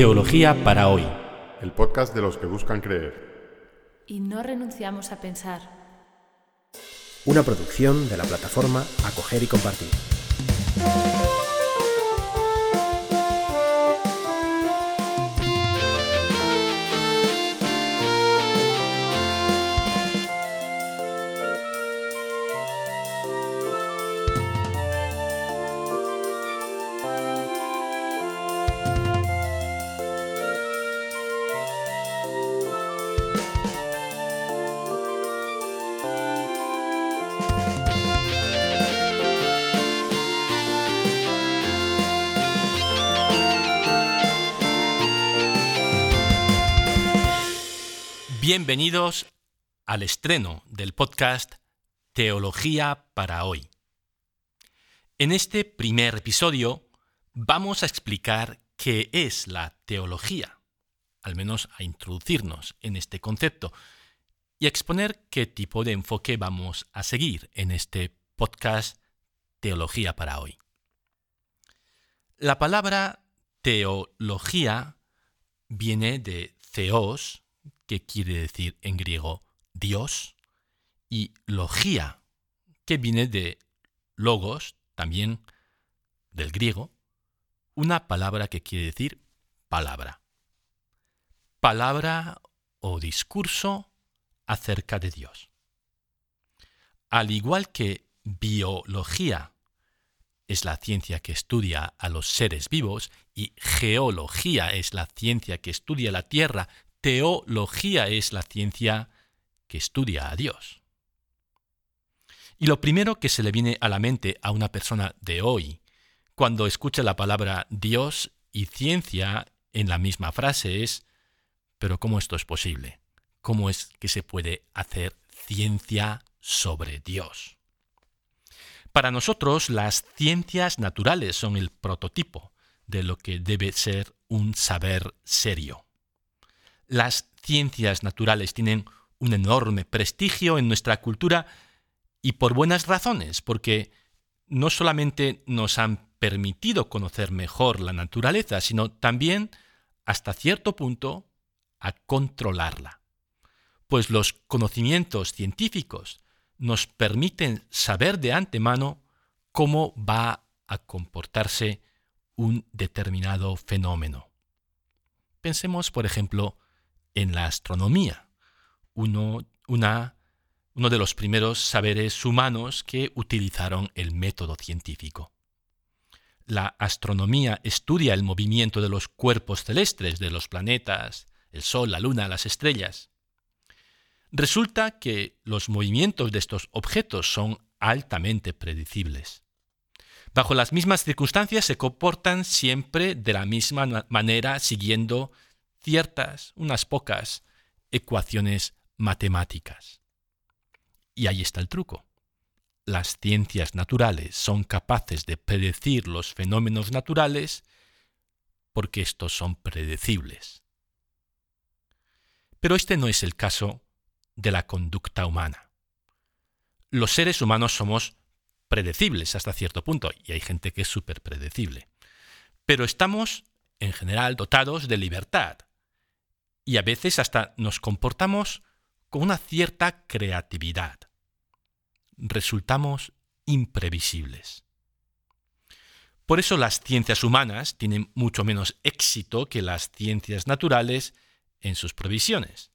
Teología para hoy. El podcast de los que buscan creer. Y no renunciamos a pensar. Una producción de la plataforma Acoger y Compartir. Bienvenidos al estreno del podcast Teología para hoy. En este primer episodio vamos a explicar qué es la teología, al menos a introducirnos en este concepto y a exponer qué tipo de enfoque vamos a seguir en este podcast Teología para hoy. La palabra teología viene de theos, que quiere decir en griego Dios, y logía, que viene de logos, también del griego, una palabra que quiere decir palabra. Palabra o discurso acerca de Dios. Al igual que biología es la ciencia que estudia a los seres vivos y geología es la ciencia que estudia la Tierra teología es la ciencia que estudia a Dios. Y lo primero que se le viene a la mente a una persona de hoy, cuando escucha la palabra Dios y ciencia en la misma frase es, pero ¿cómo esto es posible? ¿Cómo es que se puede hacer ciencia sobre Dios? Para nosotros las ciencias naturales son el prototipo de lo que debe ser un saber serio. Las ciencias naturales tienen un enorme prestigio en nuestra cultura y por buenas razones, porque no solamente nos han permitido conocer mejor la naturaleza, sino también, hasta cierto punto, a controlarla. Pues los conocimientos científicos nos permiten saber de antemano cómo va a comportarse un determinado fenómeno. Pensemos, por ejemplo, en la astronomía, uno, una, uno de los primeros saberes humanos que utilizaron el método científico. La astronomía estudia el movimiento de los cuerpos celestes, de los planetas, el Sol, la Luna, las estrellas. Resulta que los movimientos de estos objetos son altamente predecibles. Bajo las mismas circunstancias se comportan siempre de la misma manera siguiendo ciertas, unas pocas, ecuaciones matemáticas. Y ahí está el truco. Las ciencias naturales son capaces de predecir los fenómenos naturales porque estos son predecibles. Pero este no es el caso de la conducta humana. Los seres humanos somos predecibles hasta cierto punto, y hay gente que es súper predecible. Pero estamos, en general, dotados de libertad, y a veces hasta nos comportamos con una cierta creatividad. Resultamos imprevisibles. Por eso las ciencias humanas tienen mucho menos éxito que las ciencias naturales en sus previsiones.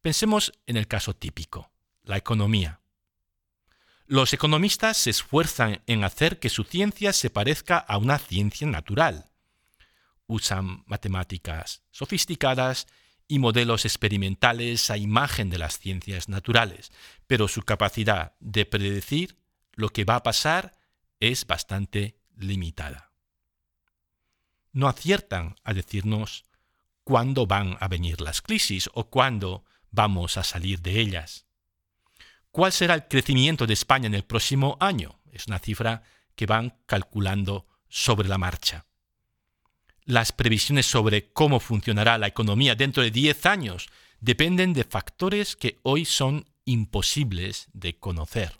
Pensemos en el caso típico, la economía. Los economistas se esfuerzan en hacer que su ciencia se parezca a una ciencia natural usan matemáticas sofisticadas y modelos experimentales a imagen de las ciencias naturales, pero su capacidad de predecir lo que va a pasar es bastante limitada. No aciertan a decirnos cuándo van a venir las crisis o cuándo vamos a salir de ellas. ¿Cuál será el crecimiento de España en el próximo año? Es una cifra que van calculando sobre la marcha las previsiones sobre cómo funcionará la economía dentro de 10 años dependen de factores que hoy son imposibles de conocer.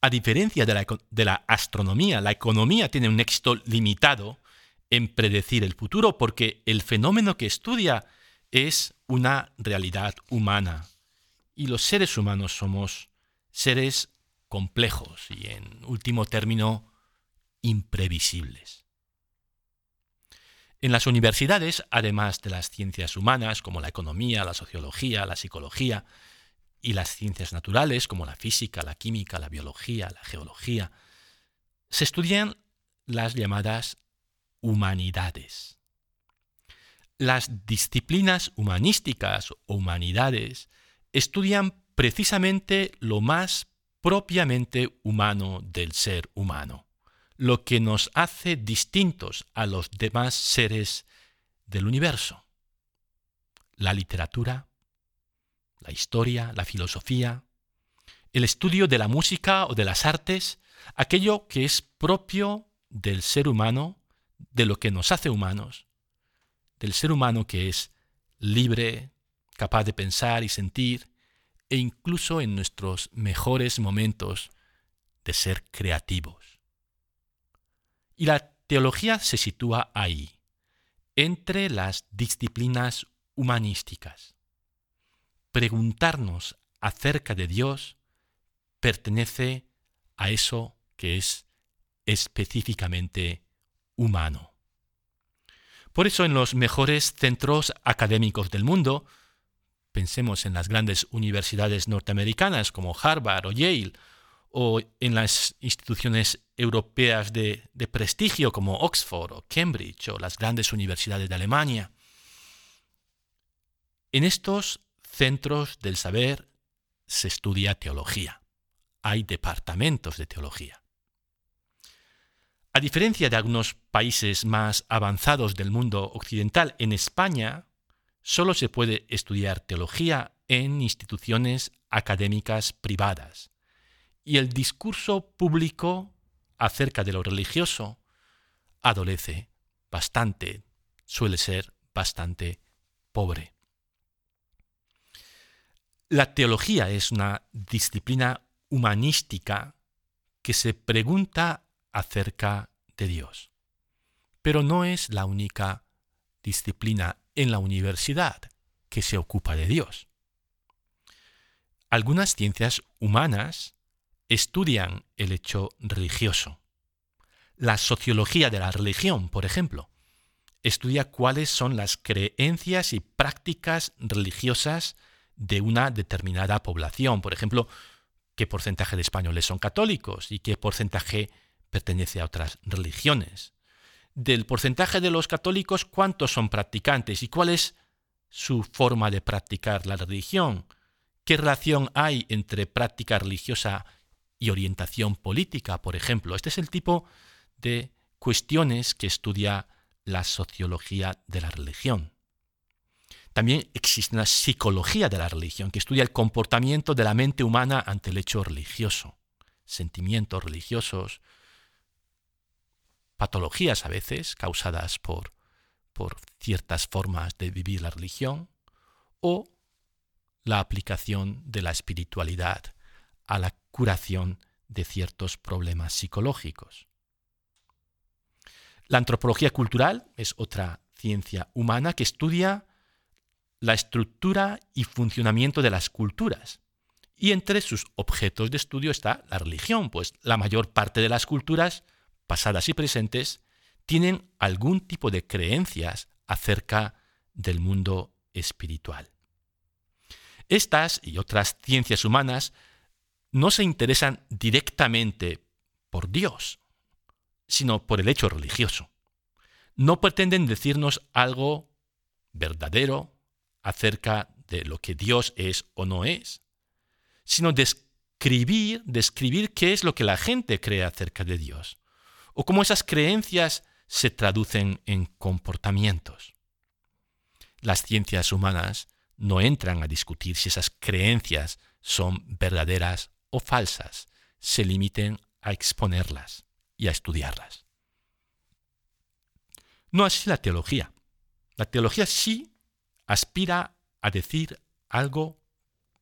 A diferencia de la, de la, astronomía, la economía tiene un éxito limitado en predecir el futuro porque el fenómeno que estudia es una realidad humana. Y los seres humanos somos seres complejos y, en último término, imprevisibles. En las universidades, además de las ciencias humanas como la economía, la sociología, la psicología, y las ciencias naturales como la física, la química, la biología, la geología, se estudian las llamadas humanidades. Las disciplinas humanísticas o humanidades estudian precisamente lo más propiamente humano del ser humano lo que nos hace distintos a los demás seres del universo. La literatura, la historia, la filosofía, el estudio de la música o de las artes, aquello que es propio del ser humano, de lo que nos hace humanos, del ser humano que es libre, capaz de pensar y sentir, e incluso en nuestros mejores momentos de ser creativos. Y la teología se sitúa ahí, entre las disciplinas humanísticas. Preguntarnos acerca de Dios pertenece a eso que es específicamente humano. Por eso en los mejores centros académicos del mundo, pensemos en las grandes universidades norteamericanas como Harvard o Yale, o en las instituciones europeas de, prestigio como Oxford o Cambridge o las grandes universidades de Alemania. En estos centros del saber se estudia teología. Hay departamentos de teología. A diferencia de algunos países más avanzados del mundo occidental, en España solo se puede estudiar teología en instituciones académicas privadas y el discurso público acerca de lo religioso adolece bastante, suele ser bastante pobre. La teología es una disciplina humanística que se pregunta acerca de Dios, pero no es la única disciplina en la universidad que se ocupa de Dios. Algunas ciencias humanas estudian el hecho religioso. La sociología de la religión, por ejemplo, estudia cuáles son las creencias y prácticas religiosas de una determinada población. Por ejemplo, qué porcentaje de españoles son católicos y qué porcentaje pertenece a otras religiones. Del porcentaje de los católicos, cuántos son practicantes y cuál es su forma de practicar la religión. ¿Qué relación hay entre práctica religiosa y orientación política, por ejemplo. Este es el tipo de cuestiones que estudia la sociología de la religión. También existe una psicología de la religión que estudia el comportamiento de la mente humana ante el hecho religioso, sentimientos religiosos, patologías a veces causadas por, por ciertas formas de vivir la religión, o la aplicación de la espiritualidad a la curación de ciertos problemas psicológicos. La antropología cultural es otra ciencia humana que estudia la estructura y funcionamiento de las culturas. Y entre sus objetos de estudio está la religión, pues la mayor parte de las culturas, pasadas y presentes, tienen algún tipo de creencias acerca del mundo espiritual. Estas y otras ciencias humanas no se interesan directamente por Dios, sino por el hecho religioso. No pretenden decirnos algo verdadero acerca de lo que Dios es o no es, sino describir, describir qué es lo que la gente cree acerca de Dios, o cómo esas creencias se traducen en comportamientos. Las ciencias humanas no entran a discutir si esas creencias son verdaderas o falsas se limiten a exponerlas y a estudiarlas. No así la teología. La teología sí aspira a decir algo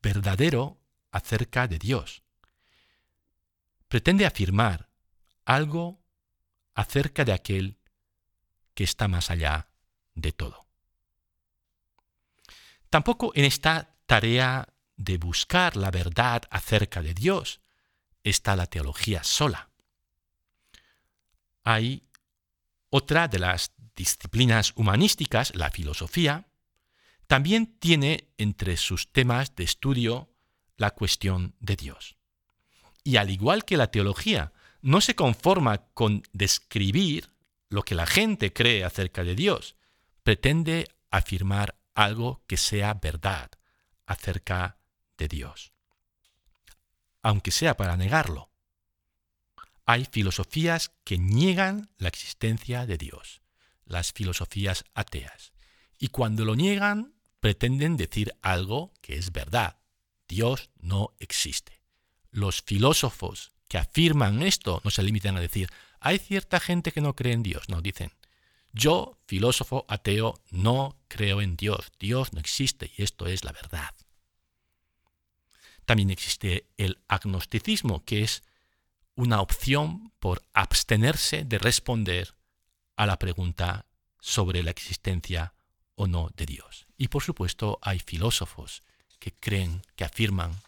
verdadero acerca de Dios. Pretende afirmar algo acerca de aquel que está más allá de todo. Tampoco en esta tarea de buscar la verdad acerca de Dios está la teología sola. Hay otra de las disciplinas humanísticas, la filosofía, también tiene entre sus temas de estudio la cuestión de Dios. Y al igual que la teología no se conforma con describir lo que la gente cree acerca de Dios, pretende afirmar algo que sea verdad acerca Dios, aunque sea para negarlo. Hay filosofías que niegan la existencia de Dios, las filosofías ateas, y cuando lo niegan pretenden decir algo que es verdad. Dios no existe. Los filósofos que afirman esto no se limitan a decir, hay cierta gente que no cree en Dios, no, dicen, yo, filósofo ateo, no creo en Dios, Dios no existe y esto es la verdad. También existe el agnosticismo, que es una opción por abstenerse de responder a la pregunta sobre la existencia o no de Dios. Y por supuesto hay filósofos que creen, que afirman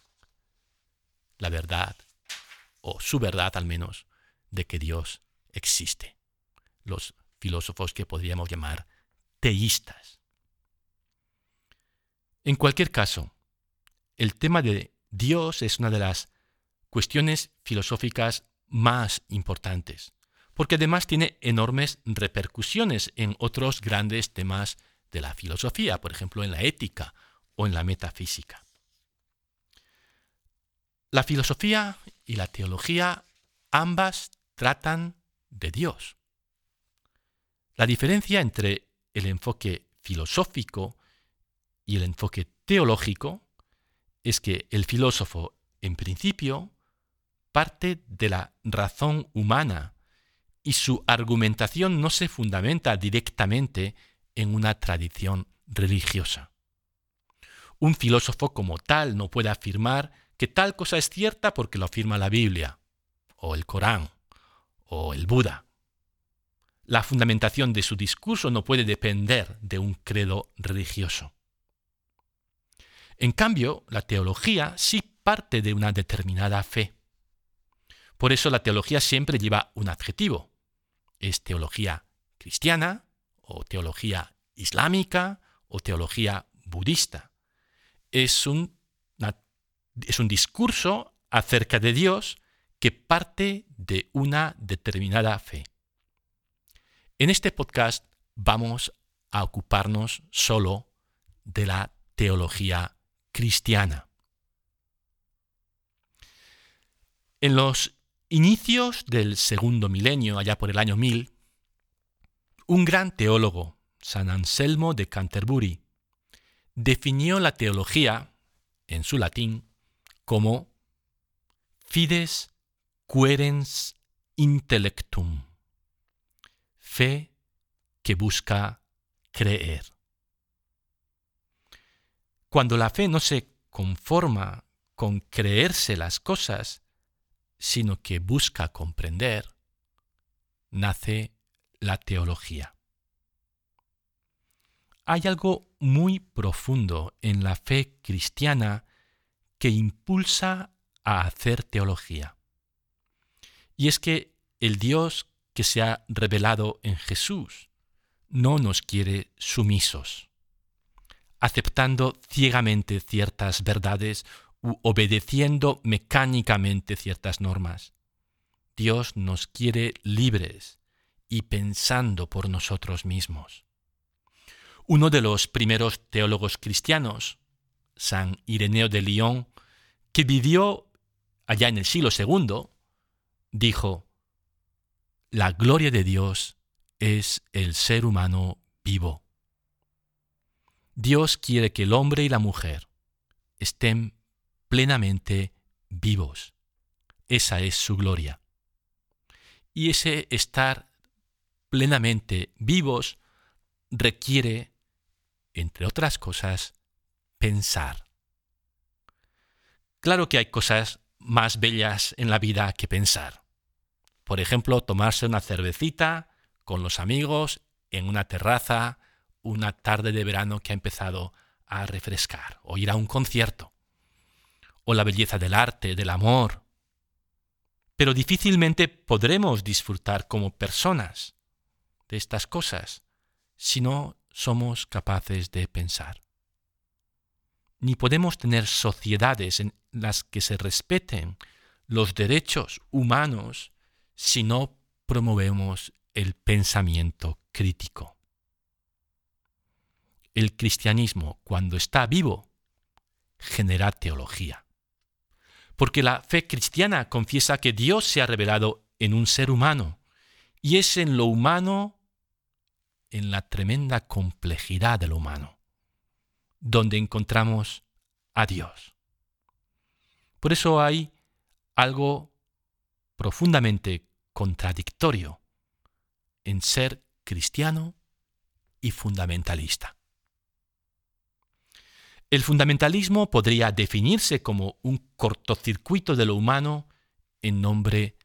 la verdad, o su verdad al menos, de que Dios existe. Los filósofos que podríamos llamar teístas. En cualquier caso, el tema de Dios es una de las cuestiones filosóficas más importantes, porque además tiene enormes repercusiones en otros grandes temas de la filosofía, por ejemplo en la ética o en la metafísica. La filosofía y la teología ambas tratan de Dios. La diferencia entre el enfoque filosófico y el enfoque teológico es que el filósofo, en principio, parte de la razón humana y su argumentación no se fundamenta directamente en una tradición religiosa. Un filósofo como tal no puede afirmar que tal cosa es cierta porque lo afirma la Biblia, o el Corán, o el Buda. La fundamentación de su discurso no puede depender de un credo religioso. En cambio, la teología sí parte de una determinada fe. Por eso la teología siempre lleva un adjetivo. Es teología cristiana, o teología islámica o teología budista. Es un, es un discurso acerca de Dios que parte de una determinada fe. En este podcast vamos a ocuparnos solo de la teología cristiana. En los inicios del segundo milenio, allá por el año 1000, un gran teólogo, San Anselmo de Canterbury, definió la teología, en su latín, como fides querens intellectum, fe que busca creer. Cuando la fe no se conforma con creerse las cosas, sino que busca comprender, nace la teología. Hay algo muy profundo en la fe cristiana que impulsa a hacer teología. Y es que el Dios que se ha revelado en Jesús no nos quiere sumisos, aceptando ciegamente ciertas verdades u obedeciendo mecánicamente ciertas normas. Dios nos quiere libres, y pensando por nosotros mismos. Uno de los primeros teólogos cristianos, San Ireneo de Lyon, que vivió allá en el siglo II, dijo, La gloria de Dios es el ser humano vivo. Dios quiere que el hombre y la mujer estén plenamente vivos. Esa es su gloria. Y ese estar plenamente vivos requiere, entre otras cosas, pensar. Claro que hay cosas más bellas en la vida que pensar. Por ejemplo, tomarse una cervecita con los amigos en una terraza una tarde de verano que ha empezado a refrescar, o ir a un concierto, o la belleza del arte, del amor. Pero difícilmente podremos disfrutar como personas de estas cosas si no somos capaces de pensar. Ni podemos tener sociedades en las que se respeten los derechos humanos si no promovemos el pensamiento crítico. El cristianismo, cuando está vivo, genera teología. Porque la fe cristiana confiesa que Dios se ha revelado en un ser humano, y es en lo humano, en la tremenda complejidad de lo humano, donde encontramos a Dios. Por eso hay algo profundamente contradictorio en ser cristiano y fundamentalista. El fundamentalismo podría definirse como un cortocircuito de lo humano en nombre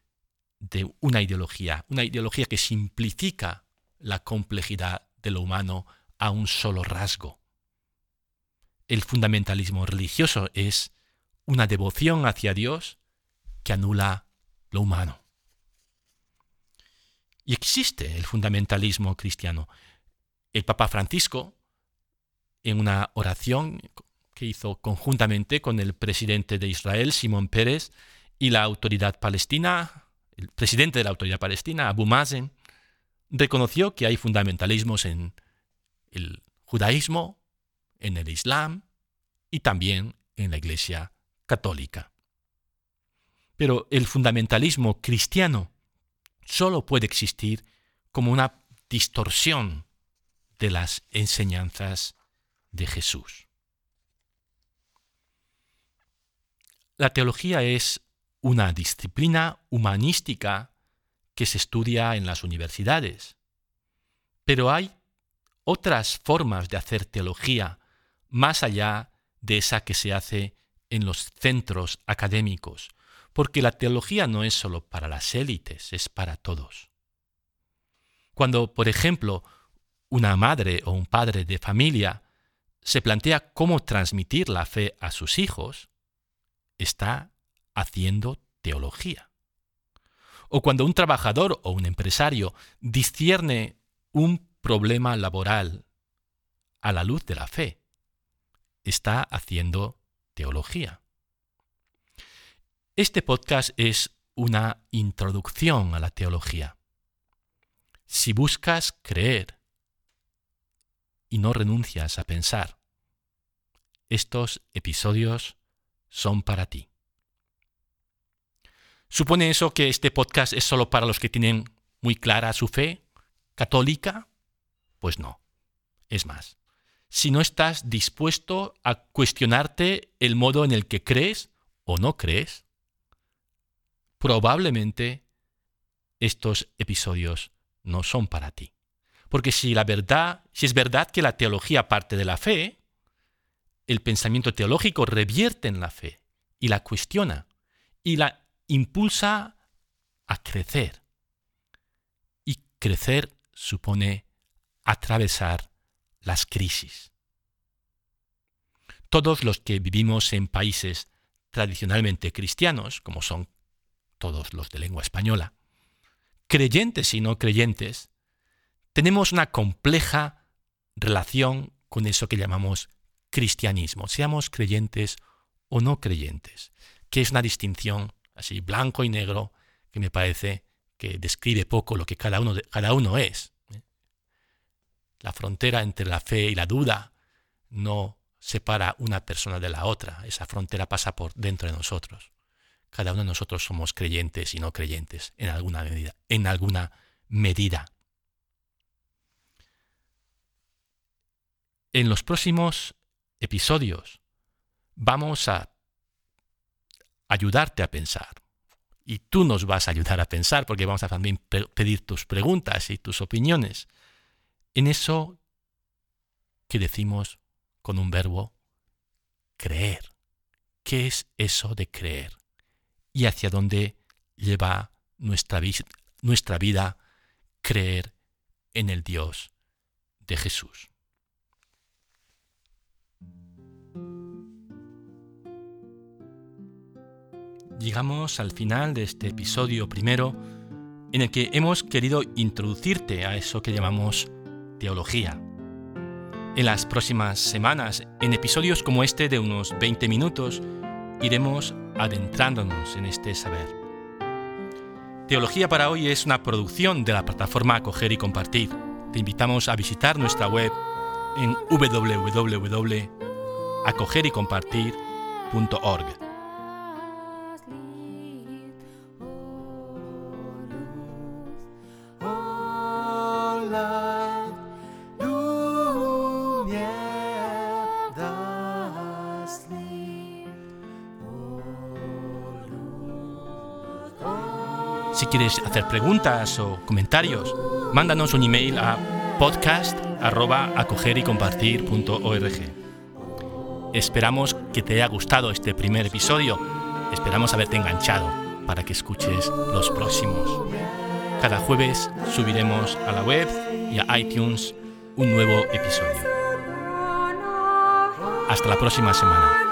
de una ideología, una ideología que simplifica la complejidad de lo humano a un solo rasgo. El fundamentalismo religioso es una devoción hacia Dios que anula lo humano. Y existe el fundamentalismo cristiano. El Papa Francisco, en una oración que hizo conjuntamente con el presidente de Israel, Simón Pérez, y la autoridad palestina, el presidente de la autoridad palestina, Abu Mazen, reconoció que hay fundamentalismos en el judaísmo, en el islam y también en la iglesia católica. Pero el fundamentalismo cristiano solo puede existir como una distorsión de las enseñanzas de Jesús. La teología es una disciplina humanística que se estudia en las universidades. Pero hay otras formas de hacer teología más allá de esa que se hace en los centros académicos, porque la teología no es solo para las élites, es para todos. Cuando, por ejemplo, una madre o un padre de familia se plantea cómo transmitir la fe a sus hijos, está haciendo teología. O cuando un trabajador o un empresario discierne un problema laboral a la luz de la fe, está haciendo teología. Este podcast es una introducción a la teología. Si buscas creer y no renuncias a pensar, estos episodios son para ti. ¿Supone eso que este podcast es solo para los que tienen muy clara su fe católica? Pues no. Es más, si no estás dispuesto a cuestionarte el modo en el que crees o no crees, probablemente estos episodios no son para ti. Porque si la verdad, si es verdad que la teología parte de la fe, el pensamiento teológico revierte en la fe y la cuestiona y la impulsa a crecer. Y crecer supone atravesar las crisis. Todos los que vivimos en países tradicionalmente cristianos, como son todos los de lengua española, creyentes y no creyentes, tenemos una compleja relación con eso que llamamos cristianismo, seamos creyentes o no creyentes, que es una distinción así blanco y negro que me parece que describe poco lo que cada uno, cada uno es. ¿eh? La frontera entre la fe y la duda no separa una persona de la otra, esa frontera pasa por dentro de nosotros. Cada uno de nosotros somos creyentes y no creyentes en alguna medida. En alguna medida. En los próximos episodios vamos a ayudarte a pensar. Y tú nos vas a ayudar a pensar porque vamos a también pedir tus preguntas y tus opiniones en eso que decimos con un verbo creer. ¿Qué es eso de creer? ¿Y hacia dónde lleva nuestra, nuestra vida creer en el Dios de Jesús. Llegamos al final de este episodio primero en el que hemos querido introducirte a eso que llamamos teología. En las próximas semanas, en episodios como este de unos 20 minutos, iremos adentrándonos en este saber. Teología para hoy es una producción de la plataforma Acoger y Compartir. Te invitamos a visitar nuestra web en www.acogerycompartir.org. quieres hacer preguntas o comentarios, mándanos un email a podcast.acogerycompartir.org. Esperamos que te haya gustado este primer episodio. Esperamos haberte enganchado para que escuches los próximos. Cada jueves subiremos a la web y a iTunes un nuevo episodio. Hasta la próxima semana.